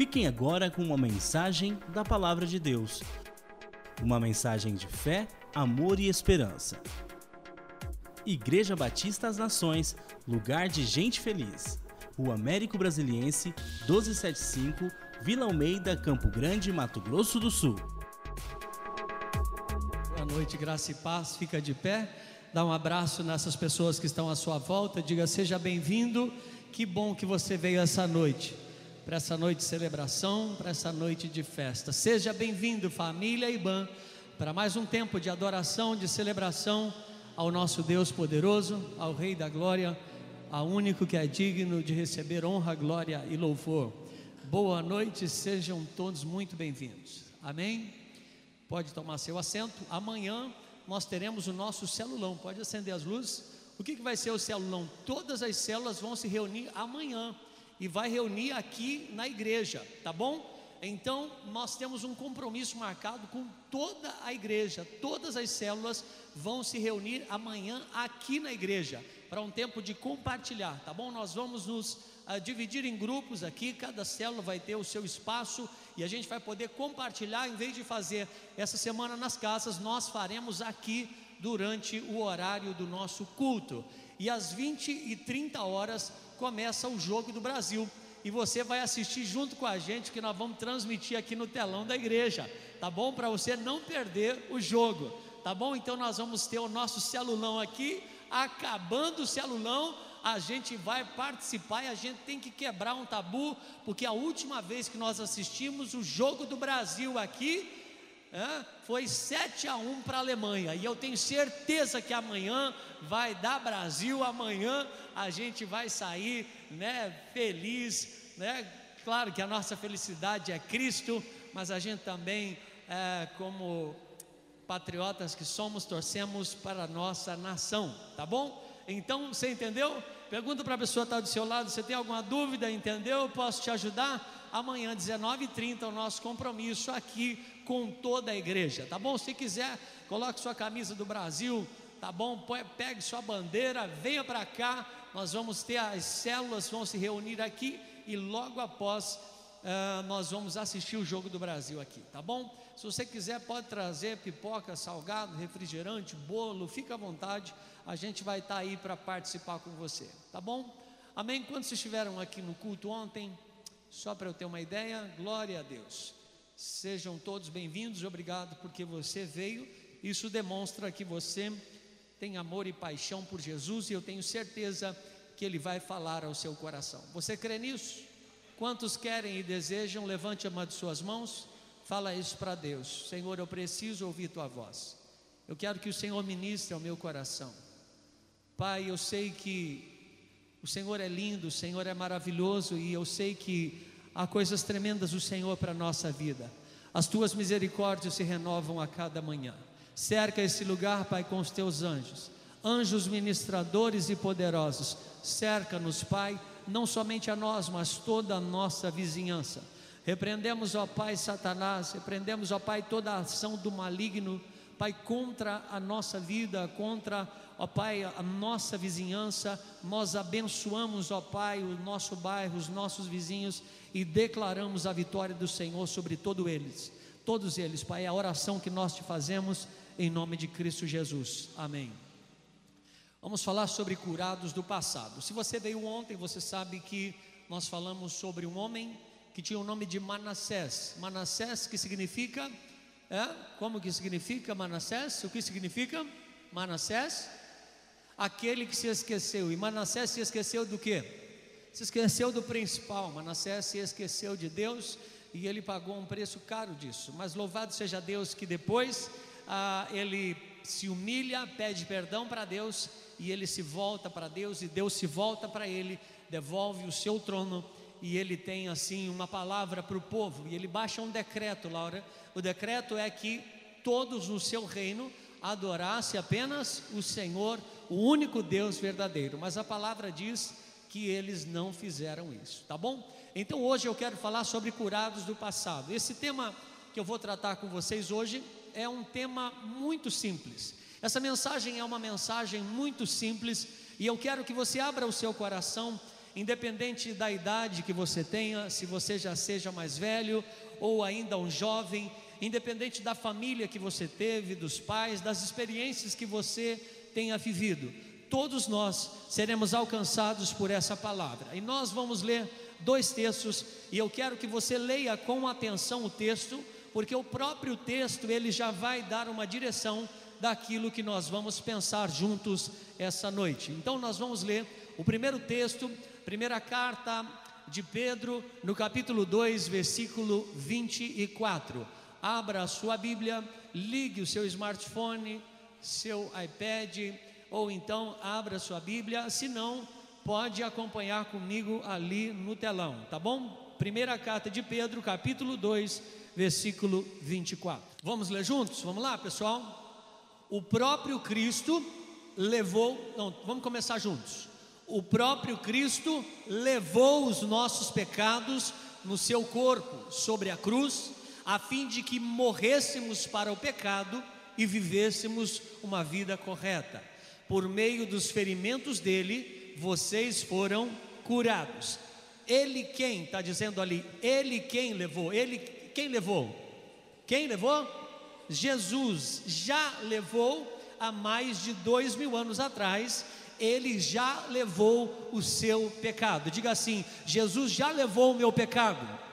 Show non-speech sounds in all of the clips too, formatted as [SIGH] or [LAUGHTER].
Fiquem agora com uma mensagem da Palavra de Deus. Uma mensagem de fé, amor e esperança. Igreja Batista das Nações, lugar de gente feliz. Rua Américo Brasiliense, 1275, Vila Almeida, Campo Grande, Mato Grosso do Sul. Boa noite, graça e paz. Fica de pé, dá um abraço nessas pessoas que estão à sua volta, diga: seja bem-vindo. Que bom que você veio essa noite, para essa noite de celebração, para essa noite de festa. Seja bem-vindo, família IBAN, para mais um tempo de adoração, de celebração ao nosso Deus poderoso, ao Rei da Glória, ao único que é digno de receber honra, glória e louvor. Boa noite, sejam todos muito bem-vindos. Amém? Pode tomar seu assento. Amanhã nós teremos o nosso celulão. Pode acender as luzes. O que, que vai ser o celulão? Todas as células vão se reunir amanhã e vai reunir aqui na igreja, tá bom? Então, nós temos um compromisso marcado com toda a igreja, todas as células vão se reunir amanhã aqui na igreja, para um tempo de compartilhar, tá bom? Nós vamos nos uh, dividir em grupos aqui, cada célula vai ter o seu espaço e a gente vai poder compartilhar, em vez de fazer essa semana nas casas, nós faremos aqui durante o horário do nosso culto. E às 20 e 30 horas começa o Jogo do Brasil. E você vai assistir junto com a gente, que nós vamos transmitir aqui no telão da igreja, tá bom? Para você não perder o jogo, tá bom? Então nós vamos ter o nosso celulão aqui, acabando o celulão, a gente vai participar e a gente tem que quebrar um tabu, porque a última vez que nós assistimos o jogo do Brasil aqui, é, foi 7 a 1 para a Alemanha. E eu tenho certeza que amanhã vai dar Brasil, amanhã a gente vai sair né, feliz. Né? Claro que a nossa felicidade é Cristo, mas a gente também, é, como patriotas que somos, torcemos para a nossa nação, tá bom? Então, você entendeu? Pergunta para a pessoa que está do seu lado, você tem alguma dúvida, entendeu? Posso te ajudar? Amanhã, 19h30, o nosso compromisso aqui com toda a igreja, tá bom? Se quiser, coloque sua camisa do Brasil, tá bom? Pegue sua bandeira, venha para cá, nós vamos ter as células, vão se reunir aqui e logo após uh, nós vamos assistir o Jogo do Brasil aqui, tá bom? Se você quiser, pode trazer pipoca, salgado, refrigerante, bolo, fica à vontade, a gente vai estar tá aí para participar com você, tá bom? Amém? Quando vocês estiveram aqui no culto ontem, só para eu ter uma ideia, glória a Deus. Sejam todos bem-vindos, obrigado porque você veio. Isso demonstra que você tem amor e paixão por Jesus e eu tenho certeza que Ele vai falar ao seu coração. Você crê nisso? Quantos querem e desejam, levante uma de suas mãos, fala isso para Deus: Senhor, eu preciso ouvir tua voz. Eu quero que o Senhor ministre ao meu coração. Pai, eu sei que o Senhor é lindo, o Senhor é maravilhoso e eu sei que há coisas tremendas do Senhor para a nossa vida. As tuas misericórdias se renovam a cada manhã. Cerca esse lugar, Pai, com os teus anjos, anjos ministradores e poderosos. Cerca-nos, Pai, não somente a nós, mas toda a nossa vizinhança. Repreendemos, ó Pai, Satanás, repreendemos, ó Pai, toda a ação do maligno, Pai, contra a nossa vida, contra ó Pai, a nossa vizinhança, nós abençoamos, ó Pai, o nosso bairro, os nossos vizinhos e declaramos a vitória do Senhor sobre todos eles. Todos eles, Pai, é a oração que nós te fazemos em nome de Cristo Jesus. Amém. Vamos falar sobre curados do passado. Se você veio ontem, você sabe que nós falamos sobre um homem que tinha o nome de Manassés. Manassés que significa é? Como que significa Manassés? O que significa Manassés? Aquele que se esqueceu. E Manassés se esqueceu do que? Se esqueceu do principal. Manassés se esqueceu de Deus e ele pagou um preço caro disso. Mas louvado seja Deus que depois ah, ele se humilha, pede perdão para Deus e ele se volta para Deus e Deus se volta para ele, devolve o seu trono e ele tem assim uma palavra para o povo e ele baixa um decreto, Laura. O decreto é que todos no seu reino adorasse apenas o Senhor o único Deus verdadeiro, mas a palavra diz que eles não fizeram isso, tá bom? Então hoje eu quero falar sobre curados do passado. Esse tema que eu vou tratar com vocês hoje é um tema muito simples. Essa mensagem é uma mensagem muito simples e eu quero que você abra o seu coração independente da idade que você tenha, se você já seja mais velho ou ainda um jovem, independente da família que você teve, dos pais, das experiências que você tenha vivido, todos nós seremos alcançados por essa palavra. E nós vamos ler dois textos e eu quero que você leia com atenção o texto, porque o próprio texto ele já vai dar uma direção daquilo que nós vamos pensar juntos essa noite. Então nós vamos ler o primeiro texto, primeira carta de Pedro, no capítulo 2, versículo 24. Abra a sua Bíblia, ligue o seu smartphone, seu iPad, ou então abra a sua Bíblia, se não, pode acompanhar comigo ali no telão, tá bom? Primeira carta de Pedro, capítulo 2, versículo 24. Vamos ler juntos? Vamos lá, pessoal? O próprio Cristo levou, não, vamos começar juntos. O próprio Cristo levou os nossos pecados no seu corpo sobre a cruz, a fim de que morrêssemos para o pecado e vivêssemos uma vida correta. Por meio dos ferimentos dele, vocês foram curados. Ele quem? Está dizendo ali, ele quem levou? Ele quem levou? Quem levou? Jesus já levou há mais de dois mil anos atrás, ele já levou o seu pecado. Diga assim: Jesus já levou o meu pecado.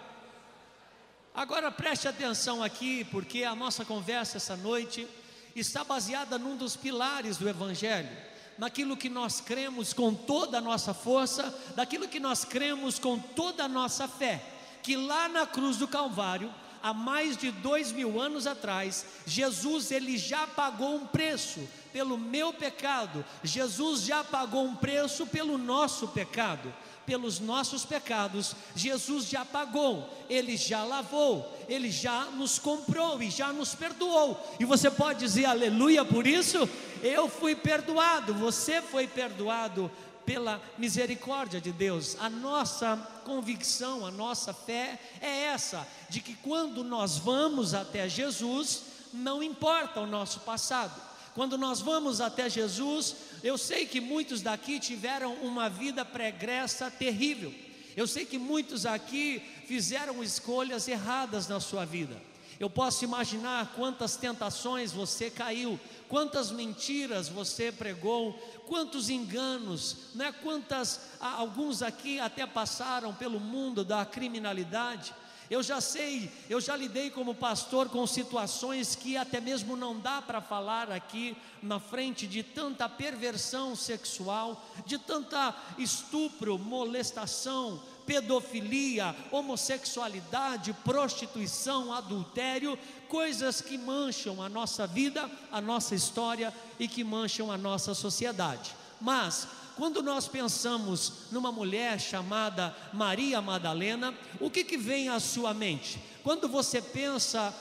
Agora preste atenção aqui, porque a nossa conversa essa noite está baseada num dos pilares do Evangelho, naquilo que nós cremos com toda a nossa força, daquilo que nós cremos com toda a nossa fé, que lá na cruz do Calvário, há mais de dois mil anos atrás, Jesus ele já pagou um preço pelo meu pecado, Jesus já pagou um preço pelo nosso pecado pelos nossos pecados, Jesus já pagou, Ele já lavou, Ele já nos comprou e já nos perdoou. E você pode dizer aleluia por isso? Eu fui perdoado, você foi perdoado pela misericórdia de Deus. A nossa convicção, a nossa fé é essa, de que quando nós vamos até Jesus, não importa o nosso passado. Quando nós vamos até Jesus, eu sei que muitos daqui tiveram uma vida pregressa terrível. Eu sei que muitos aqui fizeram escolhas erradas na sua vida. Eu posso imaginar quantas tentações você caiu, quantas mentiras você pregou, quantos enganos, né? Quantas alguns aqui até passaram pelo mundo da criminalidade. Eu já sei, eu já lidei como pastor com situações que até mesmo não dá para falar aqui na frente de tanta perversão sexual, de tanta estupro, molestação, pedofilia, homossexualidade, prostituição, adultério, coisas que mancham a nossa vida, a nossa história e que mancham a nossa sociedade. Mas quando nós pensamos numa mulher chamada Maria Madalena, o que, que vem à sua mente? Quando você pensa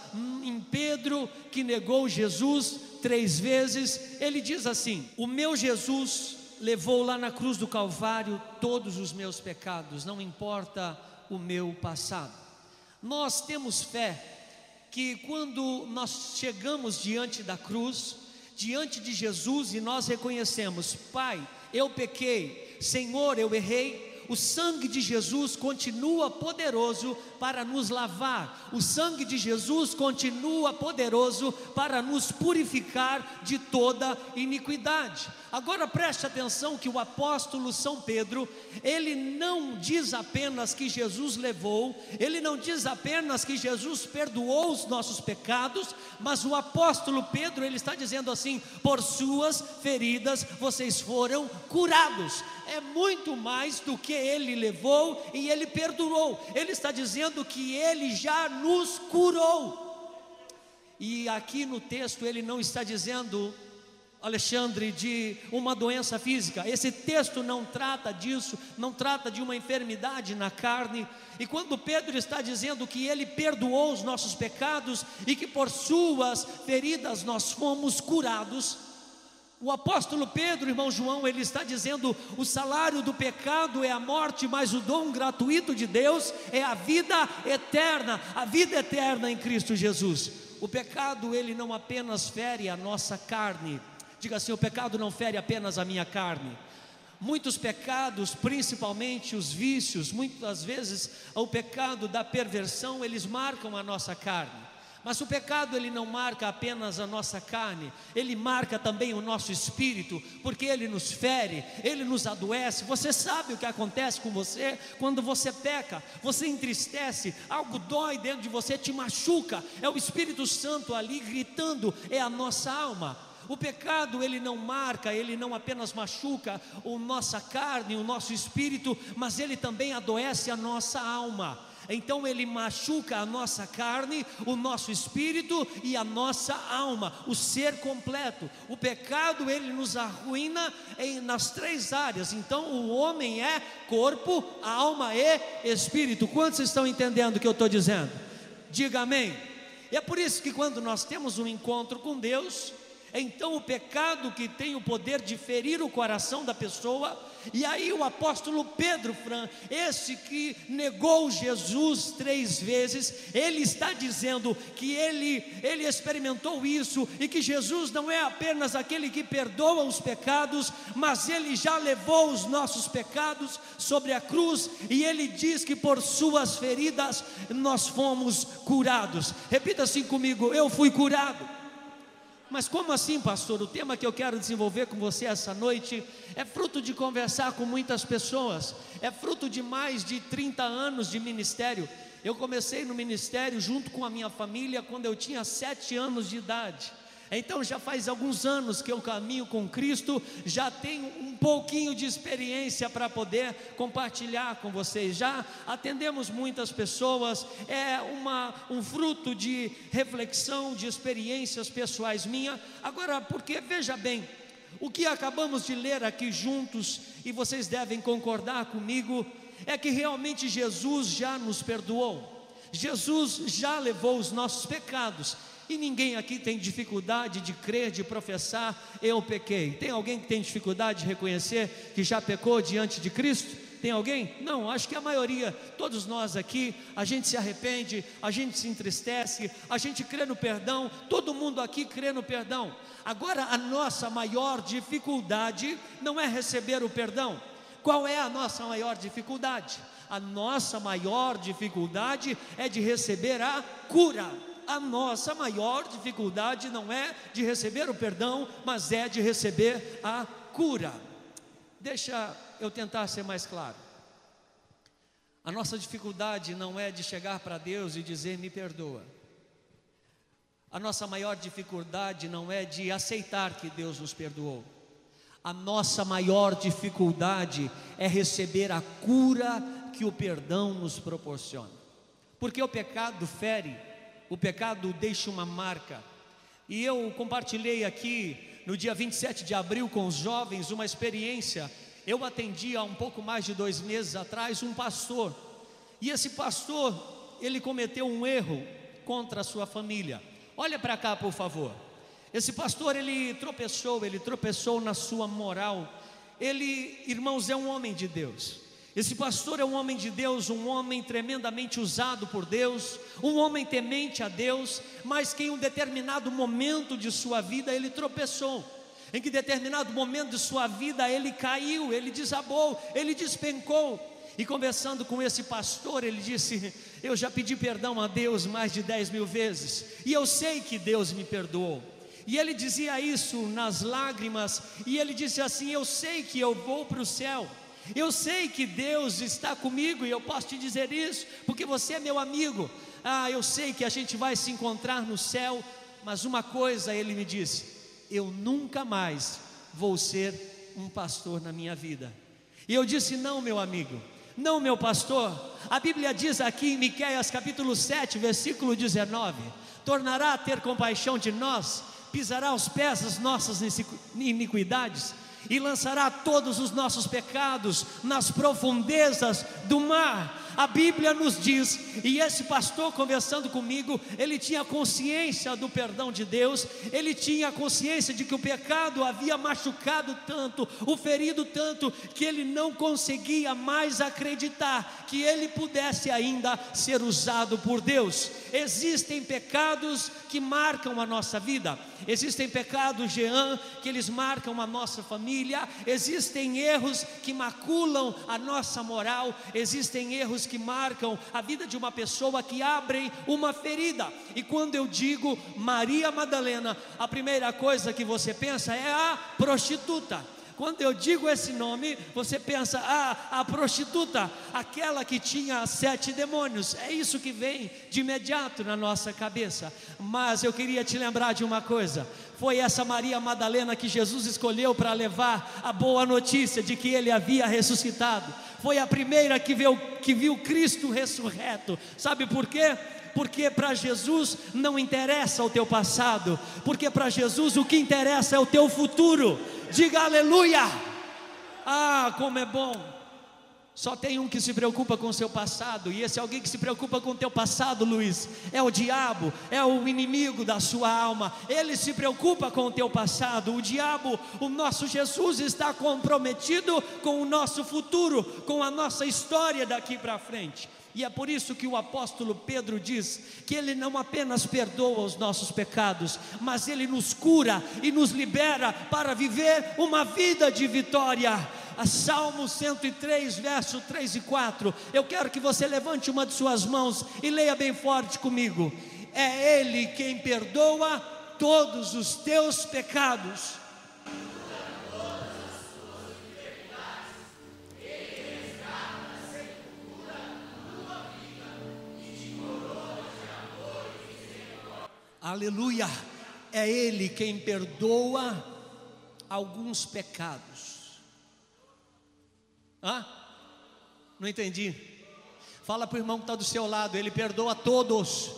em Pedro que negou Jesus três vezes, ele diz assim: O meu Jesus levou lá na cruz do Calvário todos os meus pecados, não importa o meu passado. Nós temos fé que quando nós chegamos diante da cruz, diante de Jesus e nós reconhecemos, Pai, eu pequei, Senhor, eu errei, o sangue de Jesus continua poderoso para nos lavar, o sangue de Jesus continua poderoso para nos purificar de toda iniquidade. Agora preste atenção que o apóstolo São Pedro, ele não diz apenas que Jesus levou, ele não diz apenas que Jesus perdoou os nossos pecados, mas o apóstolo Pedro, ele está dizendo assim: por suas feridas vocês foram curados. É muito mais do que ele levou e ele perdoou. Ele está dizendo que ele já nos curou. E aqui no texto ele não está dizendo Alexandre, de uma doença física. Esse texto não trata disso, não trata de uma enfermidade na carne. E quando Pedro está dizendo que ele perdoou os nossos pecados e que por suas feridas nós fomos curados, o apóstolo Pedro, irmão João, ele está dizendo: o salário do pecado é a morte, mas o dom gratuito de Deus é a vida eterna, a vida eterna em Cristo Jesus. O pecado, ele não apenas fere a nossa carne, Diga assim: o pecado não fere apenas a minha carne. Muitos pecados, principalmente os vícios, muitas vezes o pecado da perversão, eles marcam a nossa carne. Mas o pecado ele não marca apenas a nossa carne, ele marca também o nosso espírito, porque ele nos fere, ele nos adoece. Você sabe o que acontece com você quando você peca? Você entristece, algo dói dentro de você, te machuca. É o Espírito Santo ali gritando, é a nossa alma. O pecado ele não marca, ele não apenas machuca a nossa carne, o nosso espírito, mas ele também adoece a nossa alma. Então ele machuca a nossa carne, o nosso espírito e a nossa alma, o ser completo. O pecado ele nos arruína em, nas três áreas. Então o homem é corpo, alma e espírito. Quantos estão entendendo o que eu estou dizendo? Diga amém. E é por isso que quando nós temos um encontro com Deus, então o pecado que tem o poder de ferir o coração da pessoa, e aí o apóstolo Pedro, Fran, esse que negou Jesus três vezes, ele está dizendo que ele, ele experimentou isso e que Jesus não é apenas aquele que perdoa os pecados, mas ele já levou os nossos pecados sobre a cruz e ele diz que por suas feridas nós fomos curados. Repita assim comigo: eu fui curado. Mas como assim, pastor? O tema que eu quero desenvolver com você essa noite é fruto de conversar com muitas pessoas, é fruto de mais de 30 anos de ministério. Eu comecei no ministério junto com a minha família quando eu tinha sete anos de idade. Então já faz alguns anos que eu caminho com Cristo, já tenho um pouquinho de experiência para poder compartilhar com vocês. Já atendemos muitas pessoas, é uma, um fruto de reflexão, de experiências pessoais minha. Agora, porque veja bem, o que acabamos de ler aqui juntos, e vocês devem concordar comigo, é que realmente Jesus já nos perdoou. Jesus já levou os nossos pecados e ninguém aqui tem dificuldade de crer, de professar, eu pequei. Tem alguém que tem dificuldade de reconhecer que já pecou diante de Cristo? Tem alguém? Não, acho que a maioria, todos nós aqui, a gente se arrepende, a gente se entristece, a gente crê no perdão, todo mundo aqui crê no perdão. Agora, a nossa maior dificuldade não é receber o perdão. Qual é a nossa maior dificuldade? A nossa maior dificuldade é de receber a cura a nossa maior dificuldade não é de receber o perdão, mas é de receber a cura. Deixa eu tentar ser mais claro. A nossa dificuldade não é de chegar para Deus e dizer me perdoa. A nossa maior dificuldade não é de aceitar que Deus nos perdoou. A nossa maior dificuldade é receber a cura que o perdão nos proporciona. Porque o pecado fere, o pecado deixa uma marca. E eu compartilhei aqui no dia 27 de abril com os jovens uma experiência. Eu atendi há um pouco mais de dois meses atrás um pastor, e esse pastor ele cometeu um erro contra a sua família. Olha para cá, por favor. Esse pastor ele tropeçou, ele tropeçou na sua moral. Ele, irmãos, é um homem de Deus. Esse pastor é um homem de Deus, um homem tremendamente usado por Deus, um homem temente a Deus, mas que em um determinado momento de sua vida ele tropeçou. Em que determinado momento de sua vida ele caiu, ele desabou, ele despencou. E conversando com esse pastor, ele disse: Eu já pedi perdão a Deus mais de dez mil vezes, e eu sei que Deus me perdoou. E ele dizia isso nas lágrimas, e ele disse assim: Eu sei que eu vou para o céu. Eu sei que Deus está comigo e eu posso te dizer isso, porque você é meu amigo. Ah, eu sei que a gente vai se encontrar no céu, mas uma coisa ele me disse: eu nunca mais vou ser um pastor na minha vida. E eu disse: não, meu amigo, não, meu pastor. A Bíblia diz aqui em Miqueias capítulo 7, versículo 19: tornará a ter compaixão de nós, pisará os pés das nossas iniquidades e lançará todos os nossos pecados nas profundezas do mar. A Bíblia nos diz, e esse pastor conversando comigo, ele tinha consciência do perdão de Deus, ele tinha consciência de que o pecado havia machucado tanto, o ferido tanto, que ele não conseguia mais acreditar que ele pudesse ainda ser usado por Deus. Existem pecados que marcam a nossa vida, existem pecados, Jean, que eles marcam a nossa família, existem erros que maculam a nossa moral, existem erros que marcam a vida de uma pessoa que abrem uma ferida. E quando eu digo Maria Madalena, a primeira coisa que você pensa é a prostituta. Quando eu digo esse nome, você pensa, ah, a prostituta, aquela que tinha sete demônios. É isso que vem de imediato na nossa cabeça. Mas eu queria te lembrar de uma coisa: foi essa Maria Madalena que Jesus escolheu para levar a boa notícia de que ele havia ressuscitado. Foi a primeira que viu, que viu Cristo ressurreto. Sabe por quê? Porque para Jesus não interessa o teu passado, porque para Jesus o que interessa é o teu futuro. Diga aleluia! Ah, como é bom! Só tem um que se preocupa com o seu passado, e esse alguém que se preocupa com o teu passado, Luiz, é o diabo, é o inimigo da sua alma. Ele se preocupa com o teu passado. O diabo, o nosso Jesus está comprometido com o nosso futuro, com a nossa história daqui para frente. E é por isso que o apóstolo Pedro diz que ele não apenas perdoa os nossos pecados, mas ele nos cura e nos libera para viver uma vida de vitória. A Salmo 103, verso 3 e 4. Eu quero que você levante uma de suas mãos e leia bem forte comigo. É Ele quem perdoa todos os teus pecados Aleluia! É Ele quem perdoa alguns pecados. Hã? Não entendi. Fala para o irmão que está do seu lado, Ele perdoa todos.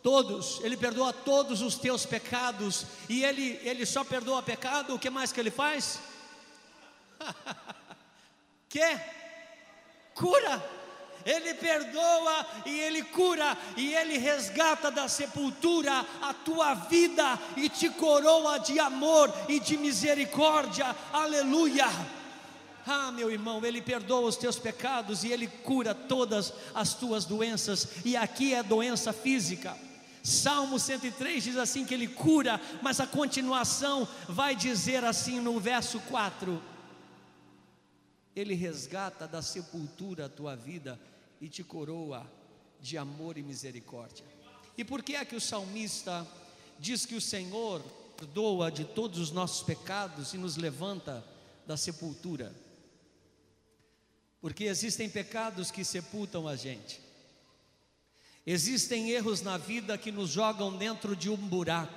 Todos, Ele perdoa todos os teus pecados. E Ele, ele só perdoa pecado, o que mais que Ele faz? [LAUGHS] que? Cura ele perdoa e Ele cura, e Ele resgata da sepultura a tua vida e te coroa de amor e de misericórdia, aleluia. Ah, meu irmão, Ele perdoa os teus pecados e Ele cura todas as tuas doenças, e aqui é doença física. Salmo 103 diz assim que Ele cura, mas a continuação vai dizer assim no verso 4: Ele resgata da sepultura a tua vida e te coroa de amor e misericórdia. E por que é que o salmista diz que o Senhor perdoa de todos os nossos pecados e nos levanta da sepultura? Porque existem pecados que sepultam a gente. Existem erros na vida que nos jogam dentro de um buraco.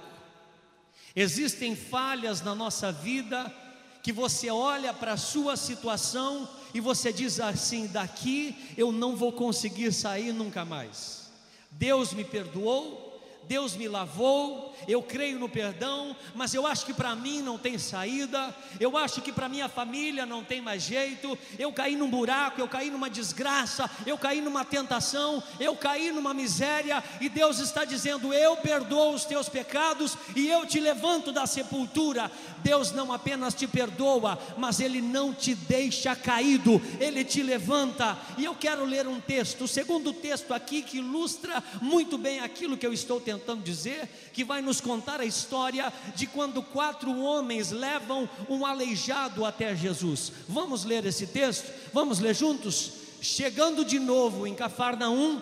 Existem falhas na nossa vida que você olha para a sua situação e você diz assim: daqui eu não vou conseguir sair nunca mais. Deus me perdoou, Deus me lavou, eu creio no perdão, mas eu acho que para mim não tem saída, eu acho que para minha família não tem mais jeito, eu caí num buraco, eu caí numa desgraça, eu caí numa tentação, eu caí numa miséria, e Deus está dizendo: Eu perdoo os teus pecados e eu te levanto da sepultura. Deus não apenas te perdoa, mas Ele não te deixa caído, Ele te levanta. E eu quero ler um texto, o segundo texto aqui que ilustra muito bem aquilo que eu estou tentando tentando dizer, que vai nos contar a história de quando quatro homens levam um aleijado até Jesus. Vamos ler esse texto? Vamos ler juntos? Chegando de novo em Cafarnaum,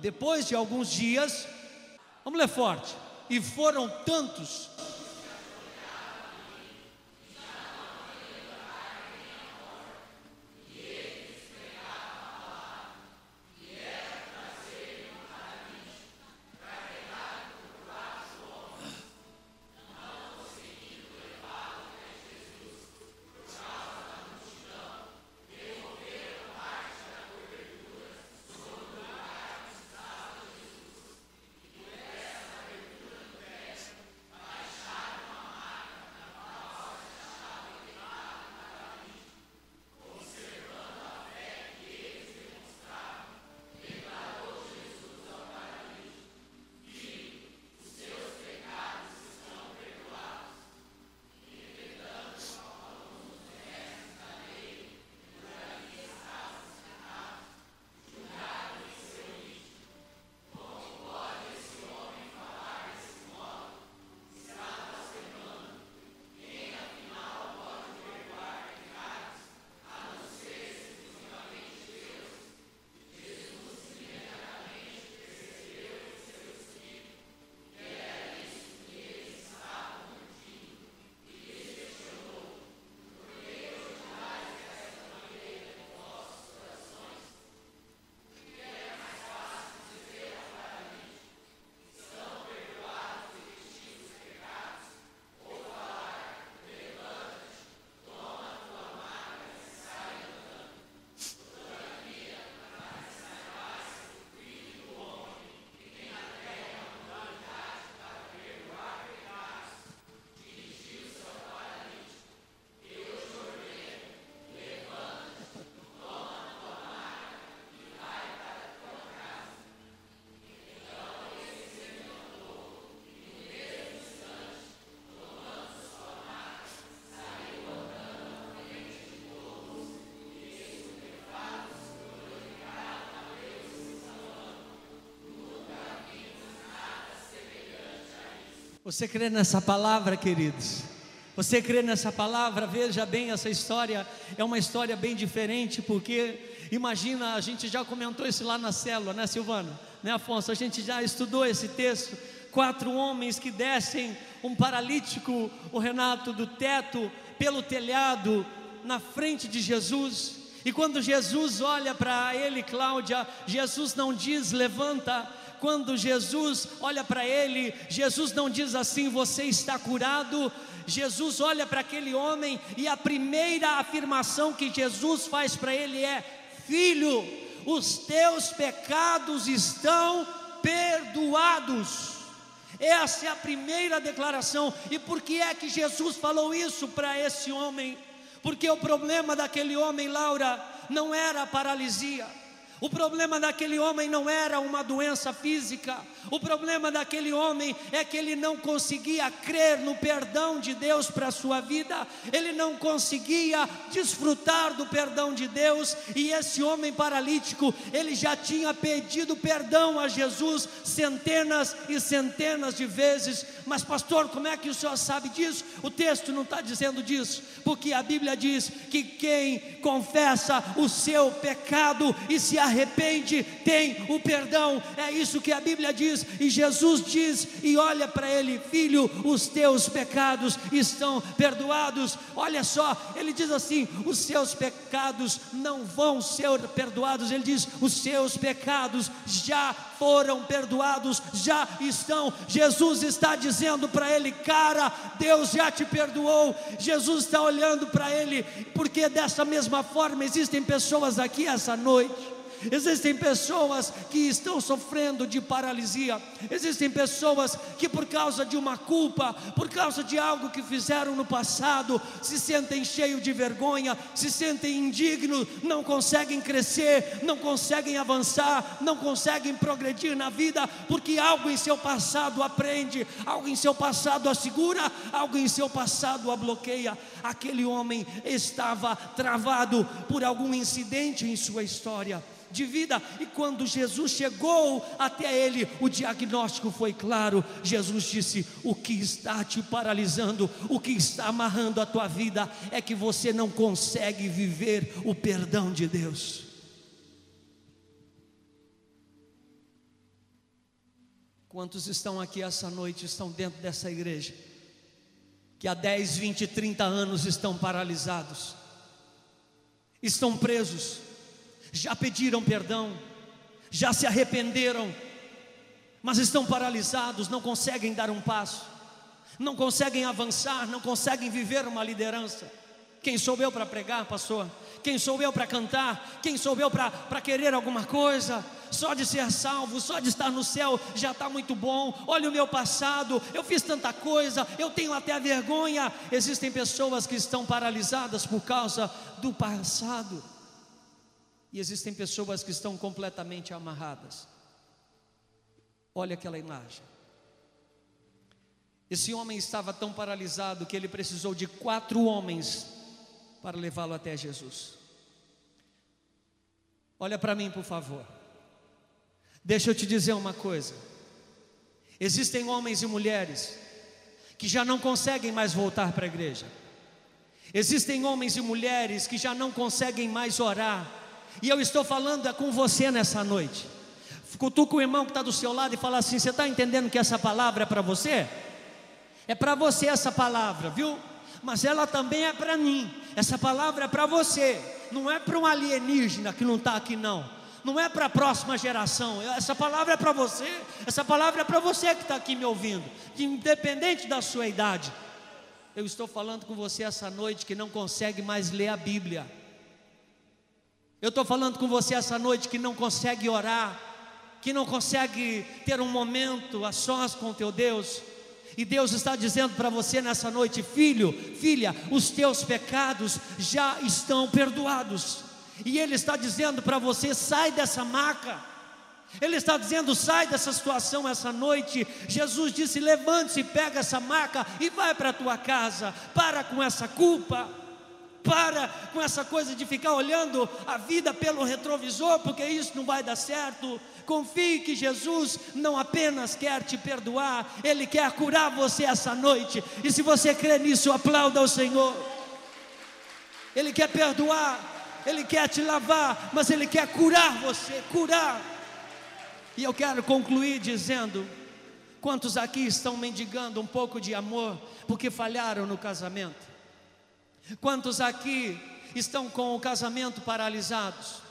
depois de alguns dias, vamos ler forte. E foram tantos Você crê nessa palavra, queridos? Você crê nessa palavra? Veja bem, essa história é uma história bem diferente, porque imagina, a gente já comentou isso lá na célula, né, Silvana? Né, Afonso? A gente já estudou esse texto. Quatro homens que descem um paralítico, o Renato, do teto, pelo telhado, na frente de Jesus. E quando Jesus olha para ele, Cláudia, Jesus não diz levanta, quando Jesus olha para ele, Jesus não diz assim, você está curado. Jesus olha para aquele homem e a primeira afirmação que Jesus faz para ele é: Filho, os teus pecados estão perdoados. Essa é a primeira declaração. E por que é que Jesus falou isso para esse homem? Porque o problema daquele homem, Laura, não era a paralisia. O problema daquele homem não era uma doença física, o problema daquele homem é que ele não conseguia crer no perdão de Deus para a sua vida, ele não conseguia desfrutar do perdão de Deus, e esse homem paralítico, ele já tinha pedido perdão a Jesus centenas e centenas de vezes, mas pastor, como é que o senhor sabe disso? O texto não está dizendo disso, porque a Bíblia diz que quem confessa o seu pecado e se arrepende, tem o perdão. É isso que a Bíblia diz. E Jesus diz e olha para ele: Filho, os teus pecados estão perdoados. Olha só, ele diz assim: Os seus pecados não vão ser perdoados. Ele diz: Os seus pecados já foram perdoados, já estão. Jesus está dizendo para ele: Cara, Deus já te perdoou. Jesus está olhando para ele, porque dessa mesma forma existem pessoas aqui essa noite Existem pessoas que estão sofrendo de paralisia. Existem pessoas que, por causa de uma culpa, por causa de algo que fizeram no passado, se sentem cheios de vergonha, se sentem indignos, não conseguem crescer, não conseguem avançar, não conseguem progredir na vida, porque algo em seu passado aprende, algo em seu passado assegura, algo em seu passado a bloqueia. Aquele homem estava travado por algum incidente em sua história de vida. E quando Jesus chegou até ele, o diagnóstico foi claro. Jesus disse: O que está te paralisando, o que está amarrando a tua vida, é que você não consegue viver o perdão de Deus. Quantos estão aqui essa noite, estão dentro dessa igreja, que há 10, 20, 30 anos estão paralisados, estão presos, já pediram perdão, já se arrependeram, mas estão paralisados, não conseguem dar um passo, não conseguem avançar, não conseguem viver uma liderança. Quem sou eu para pregar, pastor? Quem sou eu para cantar? Quem sou eu para querer alguma coisa? Só de ser salvo, só de estar no céu já está muito bom. Olha o meu passado, eu fiz tanta coisa, eu tenho até vergonha. Existem pessoas que estão paralisadas por causa do passado. E existem pessoas que estão completamente amarradas. Olha aquela imagem. Esse homem estava tão paralisado que ele precisou de quatro homens para levá-lo até Jesus. Olha para mim, por favor. Deixa eu te dizer uma coisa. Existem homens e mulheres que já não conseguem mais voltar para a igreja. Existem homens e mulheres que já não conseguem mais orar e eu estou falando é com você nessa noite. Cutuca o irmão que está do seu lado e fala assim: Você está entendendo que essa palavra é para você? É para você essa palavra, viu? Mas ela também é para mim. Essa palavra é para você. Não é para um alienígena que não está aqui, não. Não é para a próxima geração. Essa palavra é para você. Essa palavra é para você que está aqui me ouvindo. Independente da sua idade. Eu estou falando com você essa noite que não consegue mais ler a Bíblia eu estou falando com você essa noite que não consegue orar, que não consegue ter um momento a sós com teu Deus. E Deus está dizendo para você nessa noite, filho, filha, os teus pecados já estão perdoados. E Ele está dizendo para você: sai dessa maca. Ele está dizendo: sai dessa situação essa noite. Jesus disse: levante-se, pega essa maca e vai para a tua casa. Para com essa culpa. Para com essa coisa de ficar olhando a vida pelo retrovisor, porque isso não vai dar certo. Confie que Jesus não apenas quer te perdoar, Ele quer curar você essa noite. E se você crê nisso, aplauda ao Senhor. Ele quer perdoar, Ele quer te lavar, mas Ele quer curar você, curar. E eu quero concluir dizendo: quantos aqui estão mendigando um pouco de amor porque falharam no casamento? Quantos aqui estão com o casamento paralisados?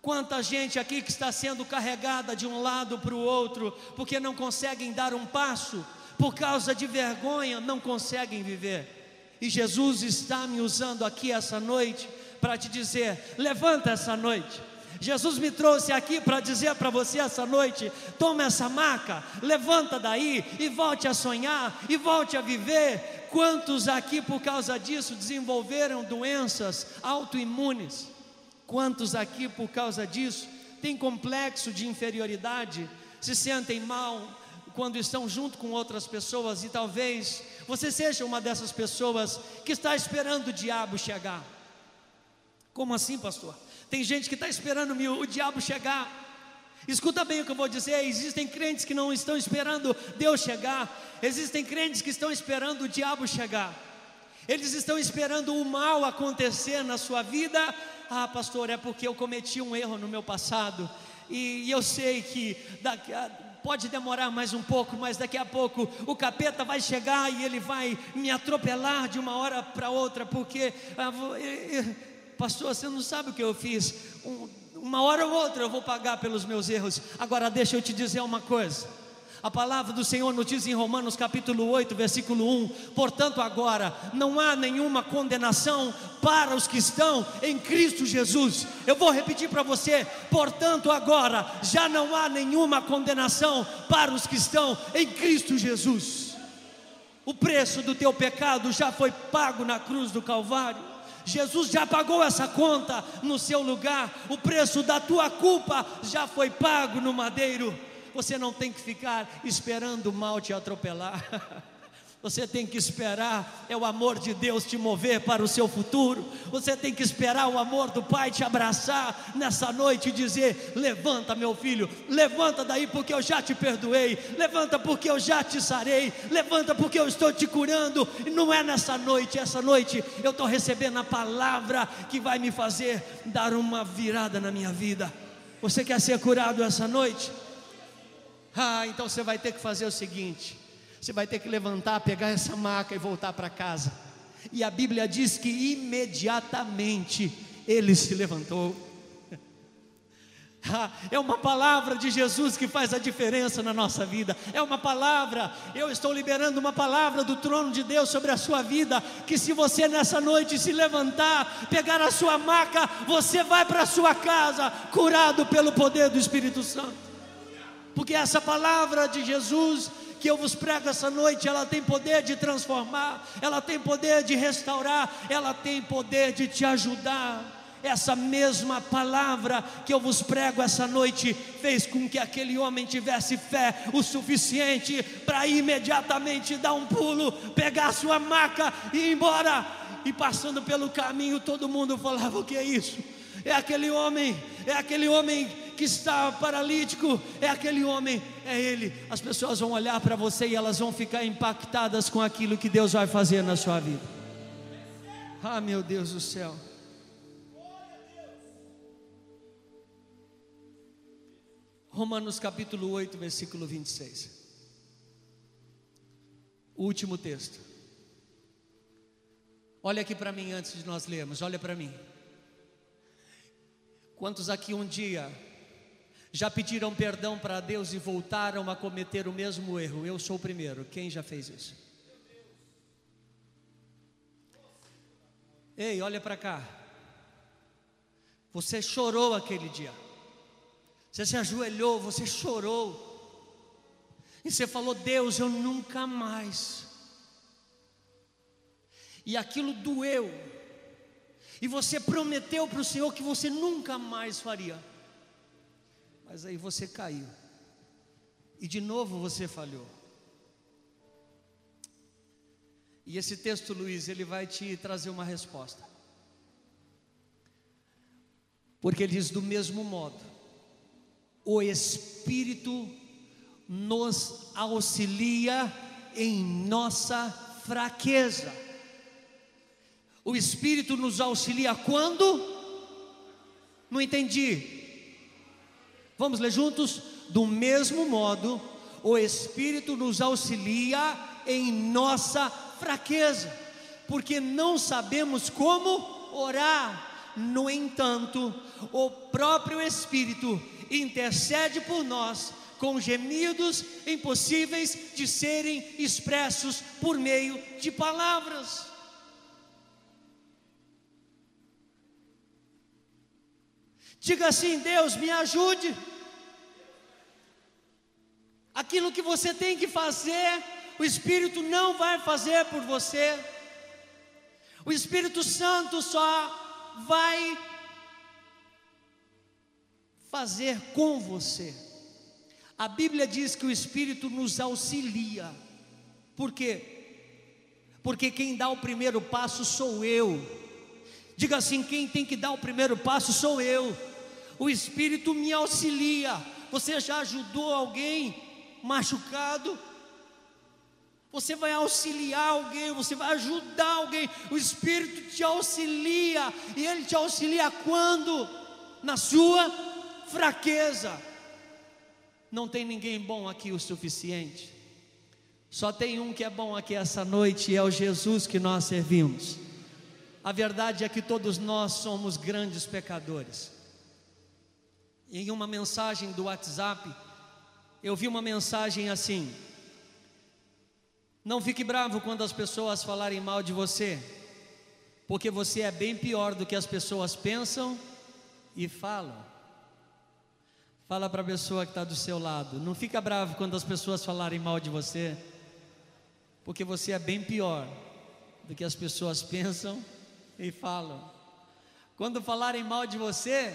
Quanta gente aqui que está sendo carregada de um lado para o outro porque não conseguem dar um passo, por causa de vergonha, não conseguem viver. E Jesus está me usando aqui essa noite para te dizer: levanta essa noite, Jesus me trouxe aqui para dizer para você essa noite: toma essa maca, levanta daí e volte a sonhar e volte a viver. Quantos aqui por causa disso desenvolveram doenças autoimunes? Quantos aqui por causa disso têm complexo de inferioridade, se sentem mal quando estão junto com outras pessoas e talvez você seja uma dessas pessoas que está esperando o diabo chegar? Como assim, pastor? Tem gente que está esperando o diabo chegar. Escuta bem o que eu vou dizer: existem crentes que não estão esperando Deus chegar, existem crentes que estão esperando o diabo chegar, eles estão esperando o mal acontecer na sua vida. Ah, pastor, é porque eu cometi um erro no meu passado, e, e eu sei que daqui a, pode demorar mais um pouco, mas daqui a pouco o capeta vai chegar e ele vai me atropelar de uma hora para outra, porque ah, pastor, você não sabe o que eu fiz. Um, uma hora ou outra eu vou pagar pelos meus erros. Agora deixa eu te dizer uma coisa. A palavra do Senhor nos diz em Romanos capítulo 8, versículo 1: Portanto, agora não há nenhuma condenação para os que estão em Cristo Jesus. Eu vou repetir para você: portanto, agora já não há nenhuma condenação para os que estão em Cristo Jesus. O preço do teu pecado já foi pago na cruz do Calvário. Jesus já pagou essa conta no seu lugar, o preço da tua culpa já foi pago no madeiro. Você não tem que ficar esperando o mal te atropelar. [LAUGHS] Você tem que esperar, é o amor de Deus te mover para o seu futuro. Você tem que esperar o amor do Pai te abraçar nessa noite e dizer: Levanta, meu filho, levanta daí porque eu já te perdoei. Levanta porque eu já te sarei. Levanta porque eu estou te curando. E não é nessa noite, essa noite eu estou recebendo a palavra que vai me fazer dar uma virada na minha vida. Você quer ser curado essa noite? Ah, então você vai ter que fazer o seguinte você vai ter que levantar, pegar essa maca e voltar para casa. E a Bíblia diz que imediatamente ele se levantou. [LAUGHS] Ah, é uma palavra de Jesus que faz a diferença na nossa vida. É uma palavra, eu estou liberando uma palavra do trono de Deus sobre a sua vida. Que se você nessa noite se levantar, pegar a sua maca, você vai para a sua casa curado pelo poder do Espírito Santo. Porque essa palavra de Jesus que eu vos prego essa noite, ela tem poder de transformar, ela tem poder de restaurar, ela tem poder de te ajudar. Essa mesma palavra que eu vos prego essa noite fez com que aquele homem tivesse fé o suficiente para imediatamente dar um pulo, pegar sua maca e ir embora. E passando pelo caminho, todo mundo falava: O que é isso? É aquele homem, é aquele homem que está paralítico, é aquele homem, é ele. As pessoas vão olhar para você e elas vão ficar impactadas com aquilo que Deus vai fazer na sua vida. Ah, meu Deus do céu. Romanos capítulo 8, versículo 26. O último texto. Olha aqui para mim antes de nós lermos, olha para mim. Quantos aqui um dia já pediram perdão para Deus e voltaram a cometer o mesmo erro? Eu sou o primeiro. Quem já fez isso? Ei, olha para cá. Você chorou aquele dia. Você se ajoelhou, você chorou. E você falou: Deus, eu nunca mais. E aquilo doeu. E você prometeu para o Senhor que você nunca mais faria. Mas aí você caiu. E de novo você falhou. E esse texto, Luiz, ele vai te trazer uma resposta. Porque ele diz: do mesmo modo, o Espírito nos auxilia em nossa fraqueza. O Espírito nos auxilia quando? Não entendi. Vamos ler juntos? Do mesmo modo, o Espírito nos auxilia em nossa fraqueza, porque não sabemos como orar. No entanto, o próprio Espírito intercede por nós com gemidos impossíveis de serem expressos por meio de palavras. Diga assim: Deus, me ajude. Aquilo que você tem que fazer, o Espírito não vai fazer por você. O Espírito Santo só vai fazer com você. A Bíblia diz que o Espírito nos auxilia. Por quê? Porque quem dá o primeiro passo sou eu. Diga assim: quem tem que dar o primeiro passo sou eu. O Espírito me auxilia. Você já ajudou alguém machucado? Você vai auxiliar alguém, você vai ajudar alguém. O Espírito te auxilia. E Ele te auxilia quando? Na sua fraqueza. Não tem ninguém bom aqui o suficiente. Só tem um que é bom aqui essa noite e é o Jesus que nós servimos. A verdade é que todos nós somos grandes pecadores. Em uma mensagem do WhatsApp, eu vi uma mensagem assim: Não fique bravo quando as pessoas falarem mal de você, porque você é bem pior do que as pessoas pensam e falam. Fala para a pessoa que está do seu lado: Não fica bravo quando as pessoas falarem mal de você, porque você é bem pior do que as pessoas pensam e falam. Quando falarem mal de você,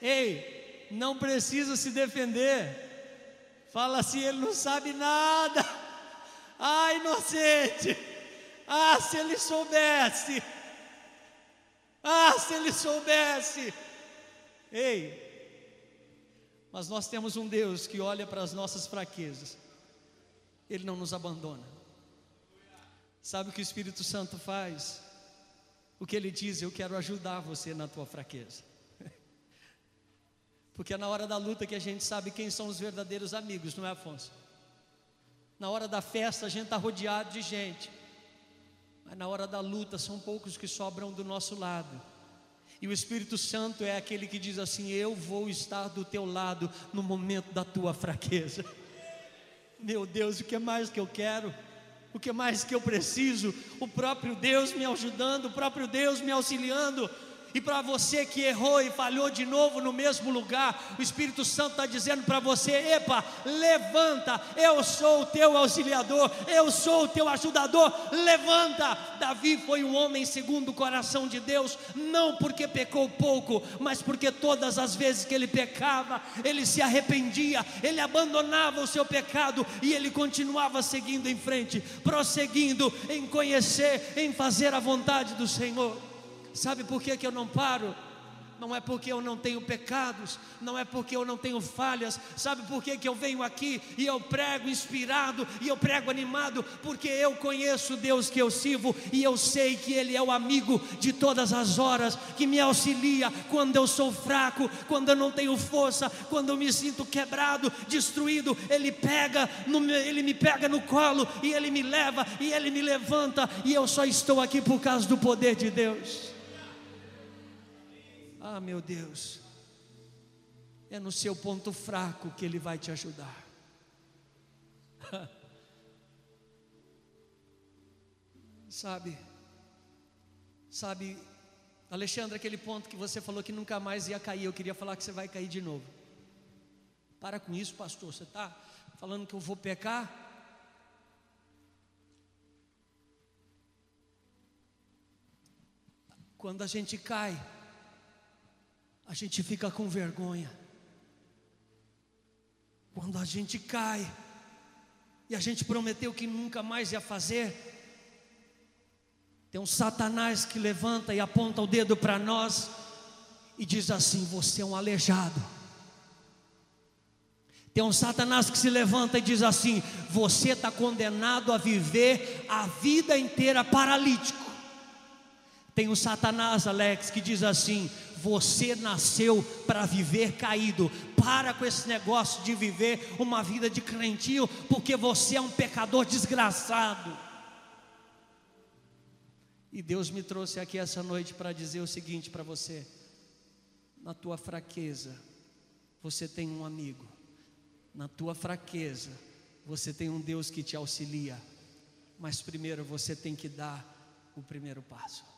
ei, não precisa se defender. Fala assim, ele não sabe nada. Ah, inocente. Ah, se ele soubesse. Ah, se ele soubesse. Ei, mas nós temos um Deus que olha para as nossas fraquezas, Ele não nos abandona. Sabe o que o Espírito Santo faz? O que ele diz, eu quero ajudar você na tua fraqueza. Porque é na hora da luta que a gente sabe quem são os verdadeiros amigos, não é, Afonso? Na hora da festa a gente está rodeado de gente, mas na hora da luta são poucos que sobram do nosso lado. E o Espírito Santo é aquele que diz assim: Eu vou estar do teu lado no momento da tua fraqueza. Meu Deus, o que mais que eu quero? O que mais que eu preciso? O próprio Deus me ajudando, o próprio Deus me auxiliando. E para você que errou e falhou de novo no mesmo lugar, o Espírito Santo está dizendo para você: epa, levanta, eu sou o teu auxiliador, eu sou o teu ajudador, levanta. Davi foi um homem segundo o coração de Deus, não porque pecou pouco, mas porque todas as vezes que ele pecava, ele se arrependia, ele abandonava o seu pecado e ele continuava seguindo em frente, prosseguindo em conhecer, em fazer a vontade do Senhor. Sabe por que, que eu não paro? não é porque eu não tenho pecados, não é porque eu não tenho falhas, sabe por que, que eu venho aqui e eu prego inspirado e eu prego animado? Porque eu conheço Deus que eu sirvo e eu sei que Ele é o amigo de todas as horas, que me auxilia quando eu sou fraco, quando eu não tenho força, quando eu me sinto quebrado, destruído, Ele pega, no, Ele me pega no colo e Ele me leva e Ele me levanta e eu só estou aqui por causa do poder de Deus. Ah, meu Deus, é no seu ponto fraco que Ele vai te ajudar. [LAUGHS] sabe, sabe, Alexandre, aquele ponto que você falou que nunca mais ia cair, eu queria falar que você vai cair de novo. Para com isso, pastor, você está falando que eu vou pecar? Quando a gente cai, a gente fica com vergonha. Quando a gente cai e a gente prometeu que nunca mais ia fazer, Tem um Satanás que levanta e aponta o dedo para nós e diz assim: Você é um aleijado. Tem um Satanás que se levanta e diz assim: Você está condenado a viver a vida inteira paralítico. Tem um Satanás, Alex, que diz assim: Você nasceu para viver caído. Para com esse negócio de viver uma vida de crentinho, porque você é um pecador desgraçado. E Deus me trouxe aqui essa noite para dizer o seguinte para você: na tua fraqueza, você tem um amigo. Na tua fraqueza, você tem um Deus que te auxilia. Mas primeiro você tem que dar o primeiro passo.